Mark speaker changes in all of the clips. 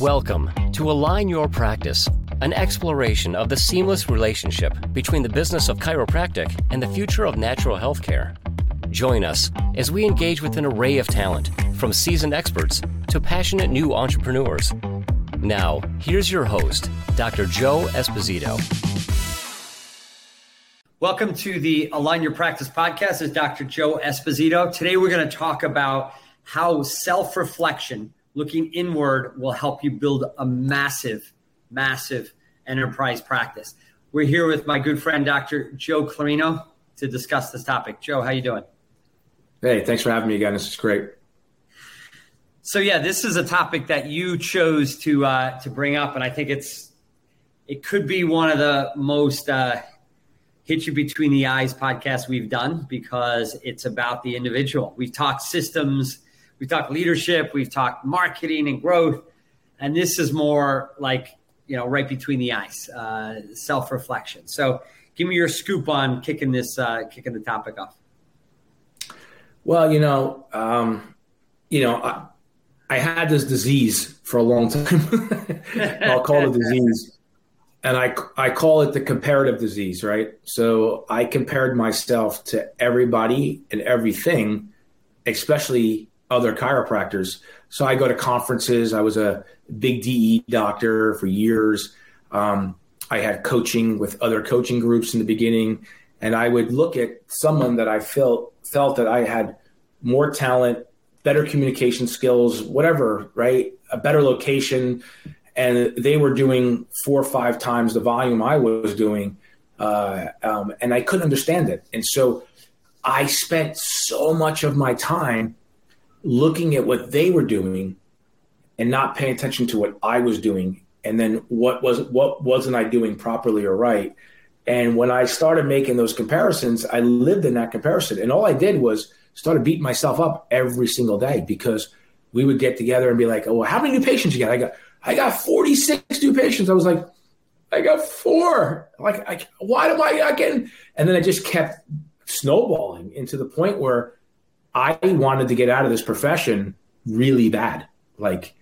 Speaker 1: Welcome to Align Your Practice, an exploration of the seamless relationship between the business of chiropractic and the future of natural health care. Join us as we engage with an array of talent, from seasoned experts to passionate new entrepreneurs. Now, here's your host, Dr. Joe Esposito.
Speaker 2: Welcome to the Align Your Practice podcast. Is Dr. Joe Esposito. Today, we're going to talk about how self reflection looking inward will help you build a massive, massive enterprise practice. We're here with my good friend, Dr. Joe Clarino, to discuss this topic. Joe, how you doing?
Speaker 3: Hey, thanks for having me again. This is great.
Speaker 2: So yeah, this is a topic that you chose to uh, to bring up, and I think it's it could be one of the most uh, hit you between the eyes podcasts we've done because it's about the individual. We've talked systems We've talked leadership, we've talked marketing and growth, and this is more like you know right between the eyes, uh, self reflection. So, give me your scoop on kicking this, uh, kicking the topic off.
Speaker 3: Well, you know, um, you know, I, I had this disease for a long time. I'll call it disease. And I, I call it the comparative disease, right? So I compared myself to everybody and everything, especially other chiropractors. So I go to conferences. I was a big DE doctor for years. Um, I had coaching with other coaching groups in the beginning, and I would look at someone that I felt felt that I had more talent, better communication skills, whatever, right? A better location, and they were doing four or five times the volume I was doing, uh, um, and I couldn't understand it. And so I spent so much of my time looking at what they were doing and not paying attention to what I was doing. And then what was what wasn't I doing properly or right? And when I started making those comparisons I lived in that comparison. And all I did was started beating myself up every single day because we would get together and be like oh how many new patients you got? I got I got 46 new patients. I was like I got four. Like I, why am I not getting and then I just kept snowballing into the point where I wanted to get out of this profession really bad. Like,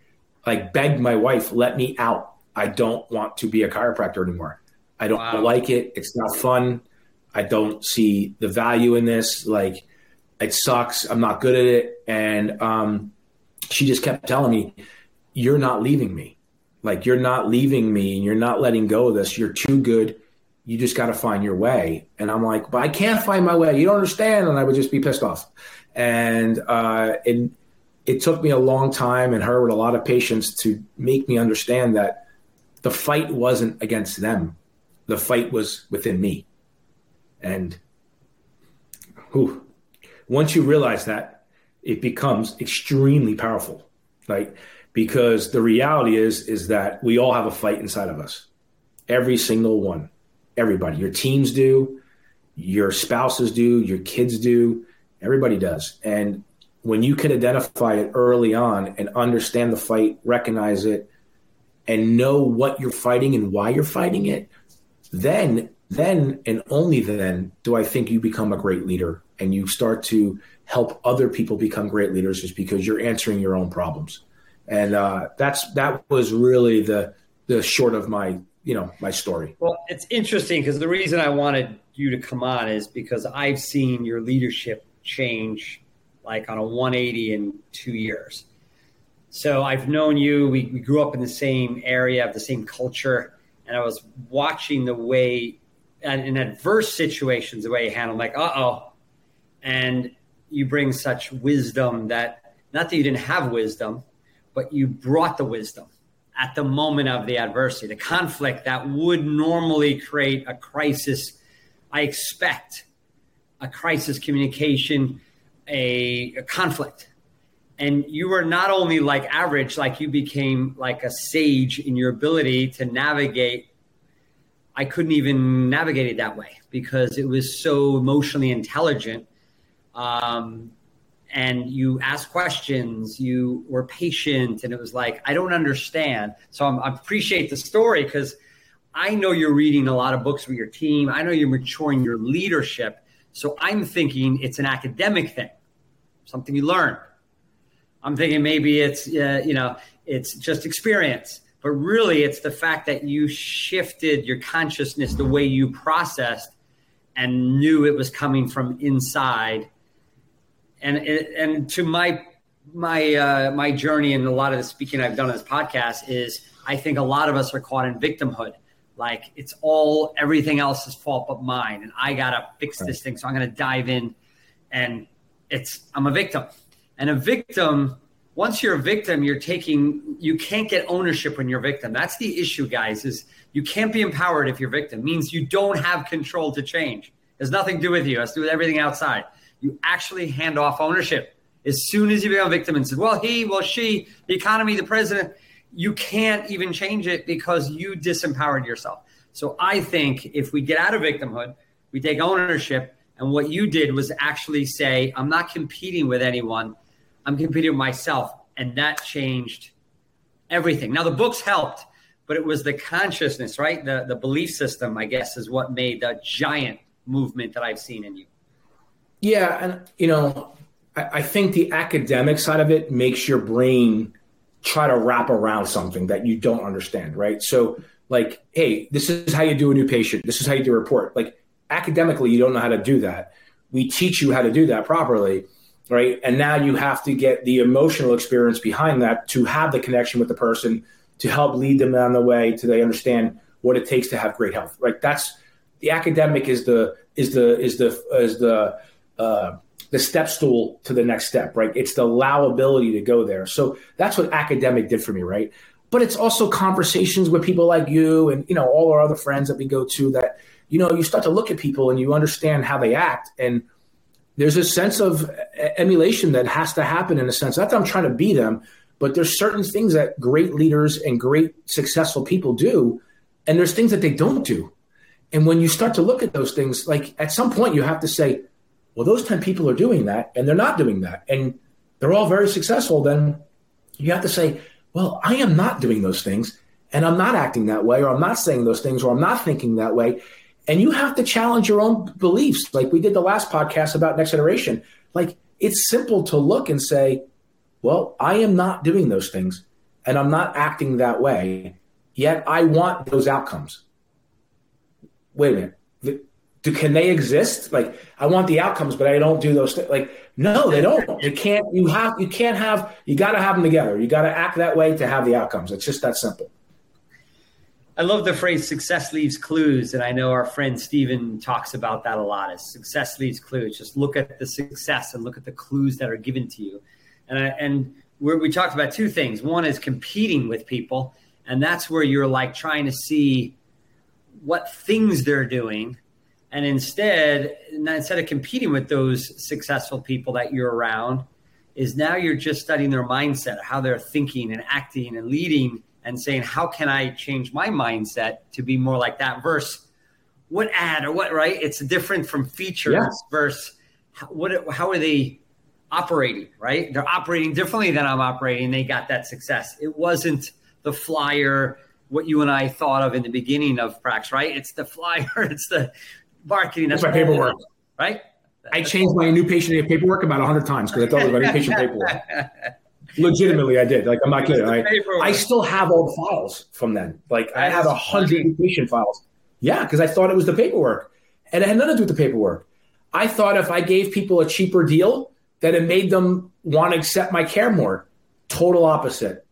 Speaker 3: like begged my wife, let me out. I don't want to be a chiropractor anymore. I don't wow. like it. It's not fun. I don't see the value in this. Like, it sucks. I'm not good at it. And um, she just kept telling me, You're not leaving me. Like, you're not leaving me and you're not letting go of this. You're too good. You just got to find your way. And I'm like, But I can't find my way. You don't understand. And I would just be pissed off and uh, it it took me a long time and her with a lot of patience to make me understand that the fight wasn't against them, the fight was within me, and whew, once you realize that, it becomes extremely powerful, right? Because the reality is is that we all have a fight inside of us, every single one, everybody. Your teams do, your spouses do, your kids do Everybody does. And when you can identify it early on and understand the fight, recognize it, and know what you're fighting and why you're fighting it, then then and only then do I think you become a great leader and you start to help other people become great leaders just because you're answering your own problems. And uh, that's that was really the the short of my you know my story.
Speaker 2: Well, it's interesting because the reason I wanted you to come on is because I've seen your leadership change like on a 180 in two years. So I've known you. We, we grew up in the same area, of the same culture, and I was watching the way, and in adverse situations, the way you handle, like, uh oh, and you bring such wisdom that not that you didn't have wisdom, but you brought the wisdom at the moment of the adversity, the conflict that would normally create a crisis. I expect a crisis communication, a, a conflict. And you were not only like average, like you became like a sage in your ability to navigate. I couldn't even navigate it that way because it was so emotionally intelligent. Um, and you asked questions, you were patient, and it was like, I don't understand. So I'm, i appreciate the story because I know you're reading a lot of books with your team. I know you're maturing your leadership. So I'm thinking it's an academic thing, something you learn. I'm thinking maybe it's uh, you know it's just experience. But really, it's the fact that you shifted your consciousness, the way you processed, and knew it was coming from inside. And and to my my uh, my journey and a lot of the speaking I've done on this podcast is I think a lot of us are caught in victimhood. Like it's all everything else's fault but mine, and I gotta fix right. this thing. So I'm gonna dive in, and it's I'm a victim, and a victim once you're a victim, you're taking, you can't get ownership when you're a victim. That's the issue, guys, is you can't be empowered if you're a victim. It means you don't have control to change. Has nothing to do with you. It has to do with everything outside. You actually hand off ownership. As soon as you become a victim and said, well, he, well, she, the economy, the president, you can't even change it because you disempowered yourself. So I think if we get out of victimhood, we take ownership, and what you did was actually say, I'm not competing with anyone. I'm competing with myself. And that changed everything. Now, the books helped, but it was the consciousness, right? The, the belief system, I guess, is what made the giant movement that I've seen in you.
Speaker 3: Yeah. And, you know, I, I think the academic side of it makes your brain try to wrap around something that you don't understand, right? So, like, hey, this is how you do a new patient. This is how you do a report. Like, academically, you don't know how to do that. We teach you how to do that properly right? And now you have to get the emotional experience behind that to have the connection with the person to help lead them on the way to they understand what it takes to have great health. Right? That's the academic is the is the is the is the uh, the step stool to the next step, right? It's the allowability to go there. So that's what academic did for me, right? But it's also conversations with people like you and you know all our other friends that we go to that you know you start to look at people and you understand how they act and there's a sense of emulation that has to happen in a sense. Not that I'm trying to be them, but there's certain things that great leaders and great successful people do, and there's things that they don't do. And when you start to look at those things, like at some point you have to say, well, those 10 people are doing that and they're not doing that. And they're all very successful. Then you have to say, well, I am not doing those things and I'm not acting that way, or I'm not saying those things, or I'm not thinking that way. And you have to challenge your own beliefs, like we did the last podcast about next generation. Like it's simple to look and say, well, I am not doing those things and I'm not acting that way, yet I want those outcomes. Wait a minute. Do, can they exist? Like I want the outcomes, but I don't do those things. Like no, they don't. They can't. You have. You can't have. You got to have them together. You got to act that way to have the outcomes. It's just that simple.
Speaker 2: I love the phrase success leaves clues. And I know our friend Steven talks about that a lot is success leaves clues. Just look at the success and look at the clues that are given to you. And, I, and we talked about two things. One is competing with people. And that's where you're like trying to see what things they're doing. And instead, instead of competing with those successful people that you're around, is now you're just studying their mindset, how they're thinking and acting and leading and saying, how can I change my mindset to be more like that versus what ad or what, right? It's different from features yeah. versus what, how are they operating, right? They're operating differently than I'm operating. They got that success. It wasn't the flyer, what you and I thought of in the beginning of Prax, right? It's the flyer, it's the marketing.
Speaker 3: That's, my paperwork.
Speaker 2: Right?
Speaker 3: I changed my new patient paperwork about 100 times because I thought it was my new patient paperwork. Legitimately, I did. Like, I'm not kidding. I, I still have all the files from then. Like, I have a hundred patient files. Yeah, because I thought it was the paperwork, and it had nothing to do with the paperwork. I thought if I gave people a cheaper deal, that it made them want to accept my care more. Total opposite.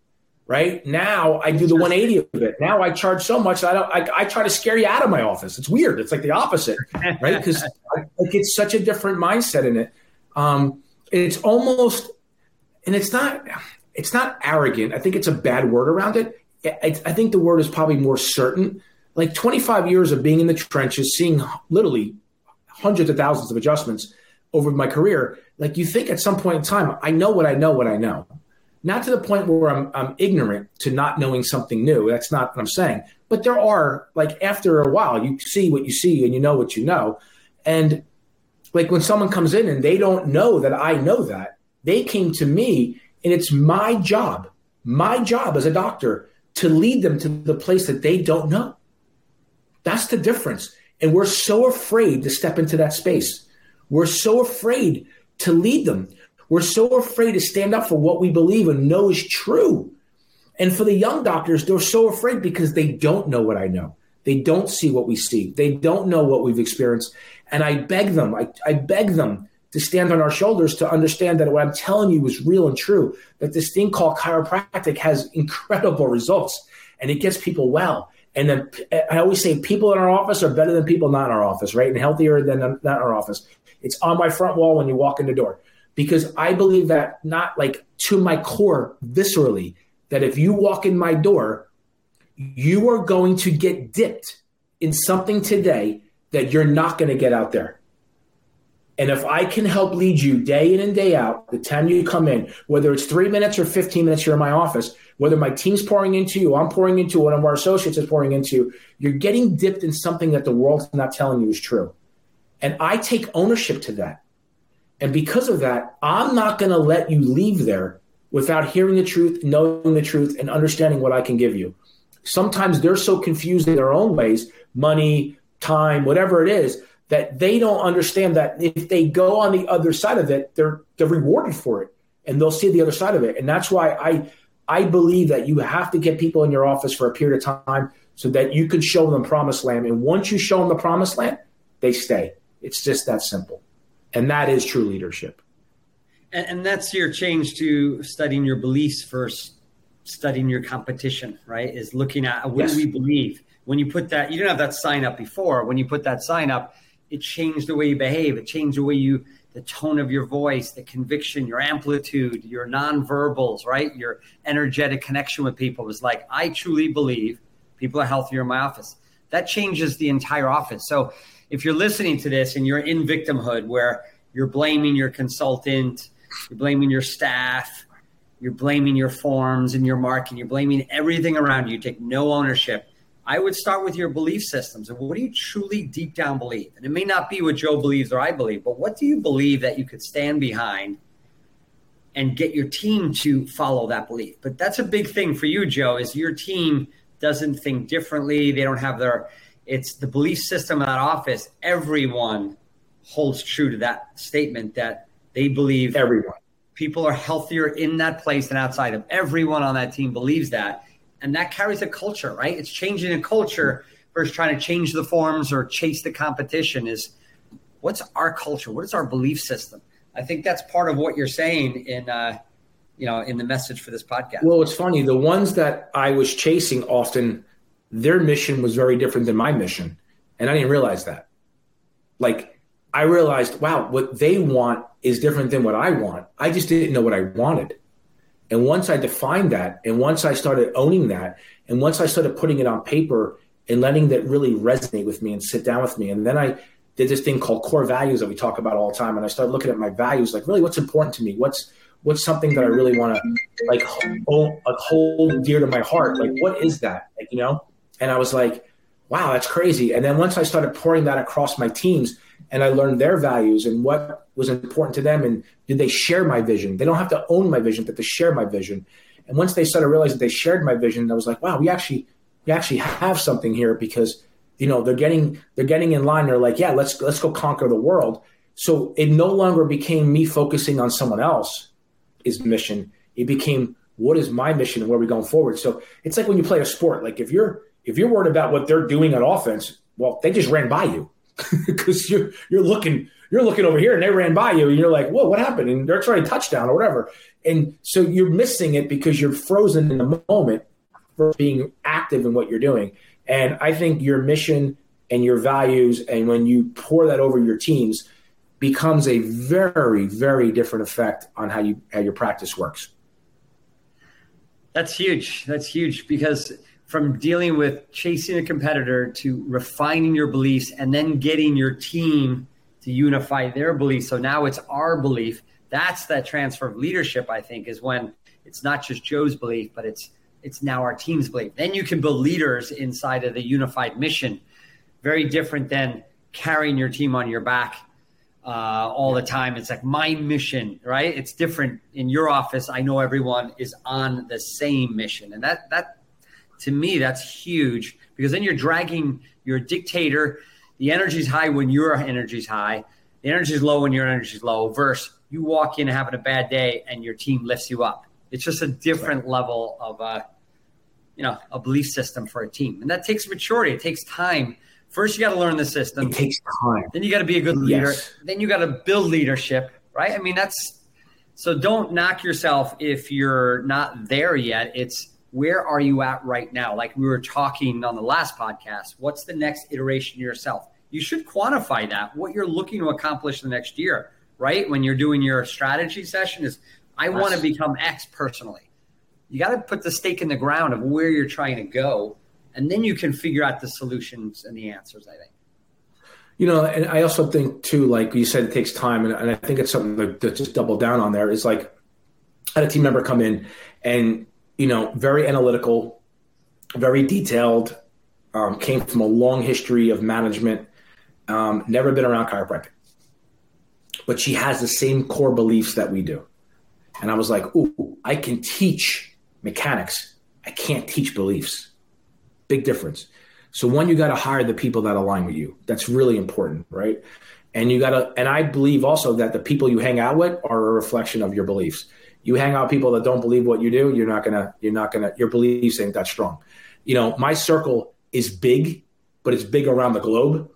Speaker 3: Right now, I do the 180 of it. Now I charge so much I don't. I, I try to scare you out of my office. It's weird. It's like the opposite, right? Because like it's such a different mindset in it. Um, it's almost and it's not it's not arrogant. I think it's a bad word around it. I, I think the word is probably more certain. Like 25 years of being in the trenches, seeing literally hundreds of thousands of adjustments over my career. Like you think at some point in time, I know what I know, what I know. Not to the point where I'm, I'm ignorant to not knowing something new. That's not what I'm saying. But there are like after a while, you see what you see and you know what you know. And like when someone comes in and they don't know that I know that, they came to me, and it's my job, my job as a doctor to lead them to the place that they don't know. That's the difference. And we're so afraid to step into that space. We're so afraid to lead them. We're so afraid to stand up for what we believe and know is true. And for the young doctors, they're so afraid because they don't know what I know. They don't see what we see. They don't know what we've experienced. And I beg them, I, I beg them to stand on our shoulders to understand that what I'm telling you is real and true, that this thing called chiropractic has incredible results and it gets people well. And then I always say people in our office are better than people not in our office, right? And healthier than not in our office. It's on my front wall when you walk in the door because I believe that not like to my core viscerally that if you walk in my door, you are going to get dipped in something today that you're not going to get out there. And if I can help lead you day in and day out, the time you come in, whether it's three minutes or 15 minutes here in my office, whether my team's pouring into you, I'm pouring into one of our associates is pouring into, you, you're getting dipped in something that the world's not telling you is true. And I take ownership to that. And because of that, I'm not going to let you leave there without hearing the truth, knowing the truth, and understanding what I can give you. Sometimes they're so confused in their own ways money, time, whatever it is that they don't understand that if they go on the other side of it, they're they're rewarded for it and they'll see the other side of it. And that's why I I believe that you have to get people in your office for a period of time so that you can show them promised land. And once you show them the promised land, they stay. It's just that simple. And that is true leadership.
Speaker 2: And, and that's your change to studying your beliefs first, studying your competition, right? Is looking at what yes. do we believe. When you put that, you didn't have that sign up before. When you put that sign up, it changed the way you behave. It changed the way you, the tone of your voice, the conviction, your amplitude, your nonverbals, right? Your energetic connection with people was like, I truly believe people are healthier in my office. That changes the entire office. So if you're listening to this and you're in victimhood where you're blaming your consultant, you're blaming your staff, you're blaming your forms and your marketing, you're blaming everything around you, you take no ownership. I would start with your belief systems and what do you truly deep down believe? And it may not be what Joe believes or I believe, but what do you believe that you could stand behind and get your team to follow that belief? But that's a big thing for you, Joe, is your team doesn't think differently. They don't have their it's the belief system of that office. Everyone holds true to that statement that they believe
Speaker 3: everyone.
Speaker 2: people are healthier in that place than outside of. Everyone on that team believes that. And that carries a culture right? It's changing a culture versus trying to change the forms or chase the competition is what's our culture? What is our belief system? I think that's part of what you're saying in uh, you know in the message for this podcast.
Speaker 3: Well it's funny. The ones that i was chasing often their mission was very different than my mission. And I didn't realize that. Like, I realized, wow, what they want is different than what I want. I just didn't know what I wanted. And once I defined that, and once I started owning that, and once I started putting it on paper and letting that really resonate with me and sit down with me, and then I did this thing called core values that we talk about all the time. And I started looking at my values, like really what's important to me? What's what's something that I really want to like hold, like hold dear to my heart? Like what is that? Like, you know? And I was like, wow, that's crazy. And then once I started pouring that across my teams and I learned their values and what was important to them and did they share my vision? They don't have to own my vision, but they share my vision. And once they started realizing they shared my vision, I was like, wow, we actually we actually have something here because you know they're getting they're getting in line. They're like, yeah, let's let's go conquer the world. So it no longer became me focusing on someone else's mission. It became what is my mission and where are we going forward. So it's like when you play a sport. Like if you're if you're worried about what they're doing on offense, well, they just ran by you because you're you're looking you're looking over here and they ran by you and you're like, whoa, what happened? And they're trying touchdown or whatever. And so you're missing it because you're frozen in the moment for being active in what you're doing. And I think your mission and your values, and when you pour that over your teams, becomes a very, very different effect on how you how your practice works.
Speaker 2: That's huge. That's huge because from dealing with chasing a competitor to refining your beliefs and then getting your team to unify their beliefs. So now it's our belief. That's that transfer of leadership, I think, is when it's not just Joe's belief, but it's it's now our team's belief. Then you can build leaders inside of the unified mission. Very different than carrying your team on your back uh, all the time. It's like my mission, right? It's different in your office. I know everyone is on the same mission, and that that to me, that's huge because then you're dragging your dictator. The energy's high when your energy's high. The energy's low when your energy's low. Versus you walk in having a bad day and your team lifts you up. It's just a different level of uh, you know a belief system for a team, and that takes maturity. It takes time. First, you got to learn the system.
Speaker 3: It takes time.
Speaker 2: Then you got to be a good leader. Yes. Then you got to build leadership, right? I mean, that's so. Don't knock yourself if you're not there yet. It's where are you at right now? Like we were talking on the last podcast. What's the next iteration of yourself? You should quantify that. What you're looking to accomplish the next year, right? When you're doing your strategy session, is I yes. want to become X personally you got to put the stake in the ground of where you're trying to go, and then you can figure out the solutions and the answers. I think.
Speaker 3: You know, and I also think too, like you said, it takes time, and, and I think it's something to, to just double down on. There is like, I had a team member come in, and you know, very analytical, very detailed, um, came from a long history of management, um, never been around chiropractic, but she has the same core beliefs that we do. And I was like, "Ooh, I can teach mechanics. I can't teach beliefs. Big difference. So one, you got to hire the people that align with you. That's really important, right? And you got to, and I believe also that the people you hang out with are a reflection of your beliefs. You hang out people that don't believe what you do, you're not gonna, you're not gonna, your beliefs ain't that strong. You know, my circle is big, but it's big around the globe.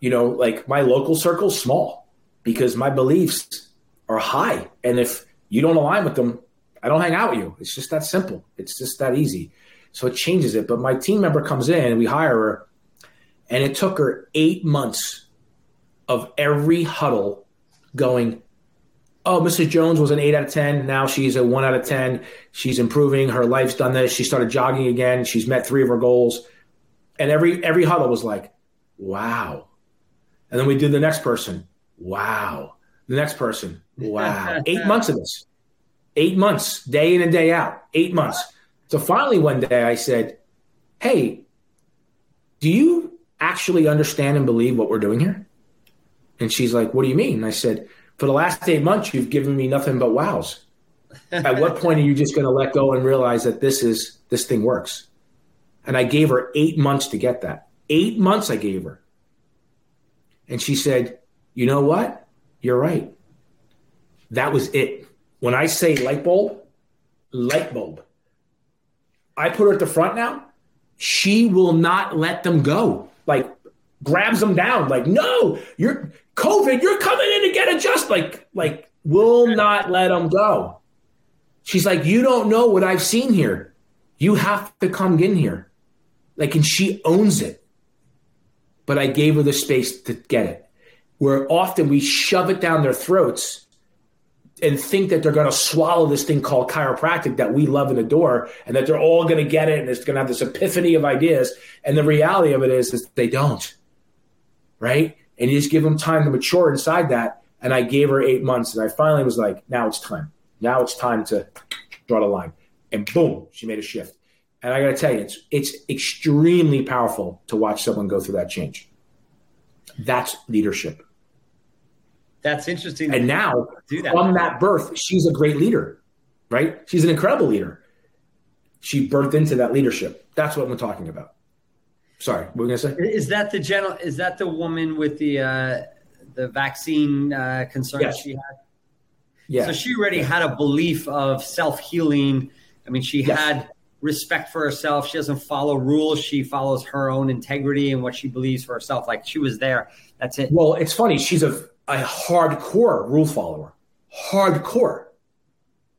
Speaker 3: You know, like my local circle's small because my beliefs are high. And if you don't align with them, I don't hang out with you. It's just that simple. It's just that easy. So it changes it. But my team member comes in and we hire her, and it took her eight months of every huddle going, Oh, Mrs. Jones was an eight out of 10. Now she's a one out of 10. She's improving. Her life's done this. She started jogging again. She's met three of her goals. And every every huddle was like, wow. And then we did the next person. Wow. The next person. Wow. eight months of this eight months, day in and day out, eight months. So finally, one day I said, Hey, do you actually understand and believe what we're doing here? And she's like, What do you mean? And I said, For the last eight months, you've given me nothing but wows. At what point are you just going to let go and realize that this is this thing works? And I gave her eight months to get that. Eight months I gave her. And she said, You know what? You're right. That was it when I say light bulb, light bulb. I put her at the front now. She will not let them go. Like grabs them down. Like, no, you're COVID. You're coming in to get adjusted. Like, like will not let them go. She's like, you don't know what I've seen here. You have to come in here. Like, and she owns it. But I gave her the space to get it. Where often we shove it down their throats and think that they're going to swallow this thing called chiropractic that we love and adore and that they're all going to get it and it's going to have this epiphany of ideas and the reality of it is is they don't right and you just give them time to mature inside that and i gave her eight months and i finally was like now it's time now it's time to draw the line and boom she made a shift and i got to tell you it's it's extremely powerful to watch someone go through that change that's leadership
Speaker 2: that's interesting.
Speaker 3: And now, that. from that birth, she's a great leader, right? She's an incredible leader. She birthed into that leadership. That's what we're talking about. Sorry, what were we gonna say?
Speaker 2: Is that the general? Is that the woman with the uh, the vaccine uh, concerns yes. she had? Yeah. So she already had a belief of self healing. I mean, she yes. had respect for herself. She doesn't follow rules. She follows her own integrity and what she believes for herself. Like she was there. That's it.
Speaker 3: Well, it's funny. She's a a hardcore rule follower. Hardcore.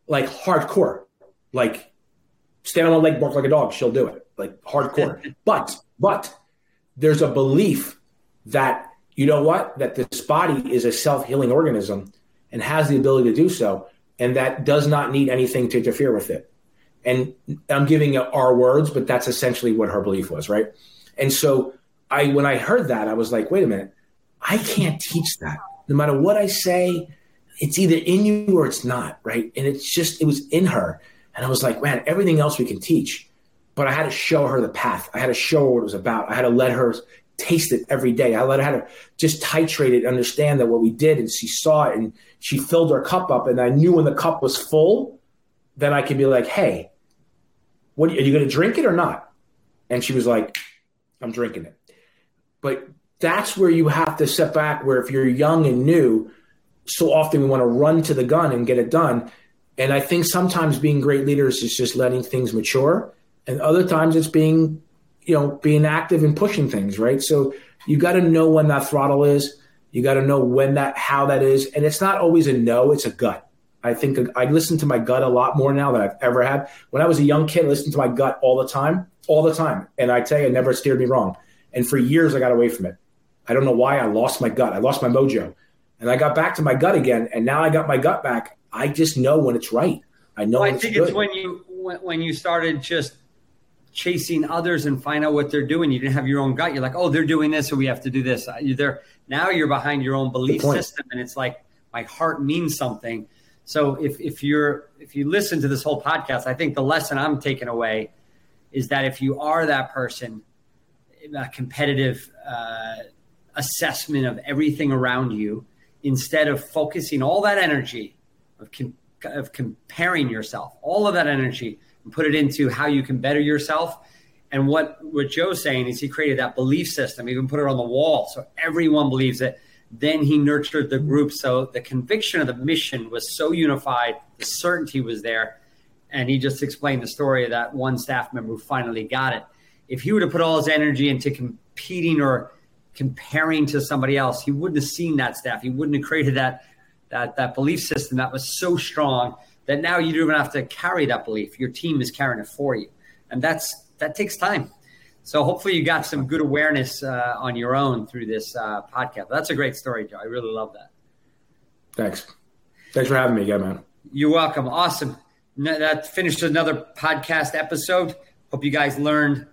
Speaker 3: Like hardcore. Like stand on one leg, bark like a dog, she'll do it. Like hardcore. but but there's a belief that you know what? That this body is a self-healing organism and has the ability to do so, and that does not need anything to interfere with it. And I'm giving our words, but that's essentially what her belief was, right? And so I when I heard that, I was like, wait a minute, I can't teach that no matter what I say, it's either in you or it's not, right? And it's just, it was in her. And I was like, man, everything else we can teach. But I had to show her the path. I had to show her what it was about. I had to let her taste it every day. I let her to just titrate it, understand that what we did, and she saw it, and she filled her cup up. And I knew when the cup was full, then I could be like, "Hey, what are you going to drink it or not?" And she was like, "I'm drinking it." But that's where you have to step back. Where if you're young and new, so often we want to run to the gun and get it done. And I think sometimes being great leaders is just letting things mature and other times it's being, you know, being active and pushing things, right? So you got to know when that throttle is. You got to know when that, how that is, and it's not always a no; it's a gut. I think I listen to my gut a lot more now than I've ever had. When I was a young kid, I listened to my gut all the time, all the time, and I tell you, it never steered me wrong. And for years, I got away from it. I don't know why I lost my gut. I lost my mojo, and I got back to my gut again. And now I got my gut back. I just know when it's right. I know.
Speaker 2: Well, I think it's, it's when you when, when you started just chasing others and find out what they're doing. You didn't have your own gut. You're like, oh, they're doing this, so we have to do this. You're there now. You're behind your own belief system, and it's like my heart means something. So if if you're if you listen to this whole podcast, I think the lesson I'm taking away is that if you are that person, a competitive uh, assessment of everything around you, instead of focusing all that energy of com- of comparing yourself, all of that energy, and put it into how you can better yourself. And what what Joe's saying is he created that belief system, even put it on the wall, so everyone believes it. Then he nurtured the group, so the conviction of the mission was so unified, the certainty was there, and he just explained the story of that one staff member who finally got it. If he would have put all his energy into competing or comparing to somebody else, he wouldn't have seen that staff. He wouldn't have created that that that belief system that was so strong that now you don't even have to carry that belief. Your team is carrying it for you, and that's that takes time. So hopefully you got some good awareness uh, on your own through this uh, podcast. That's a great story, Joe. I really love that.
Speaker 3: Thanks. Thanks for having me again, man.
Speaker 2: You're welcome. Awesome. That finished another podcast episode. Hope you guys learned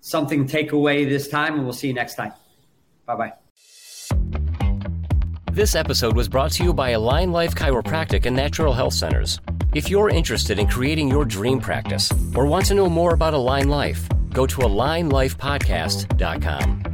Speaker 2: something to take away this time, and we'll see you next time. Bye bye.
Speaker 1: This episode was brought to you by Align Life Chiropractic and Natural Health Centers. If you're interested in creating your dream practice or want to know more about Align Life, go to alignlifepodcast.com.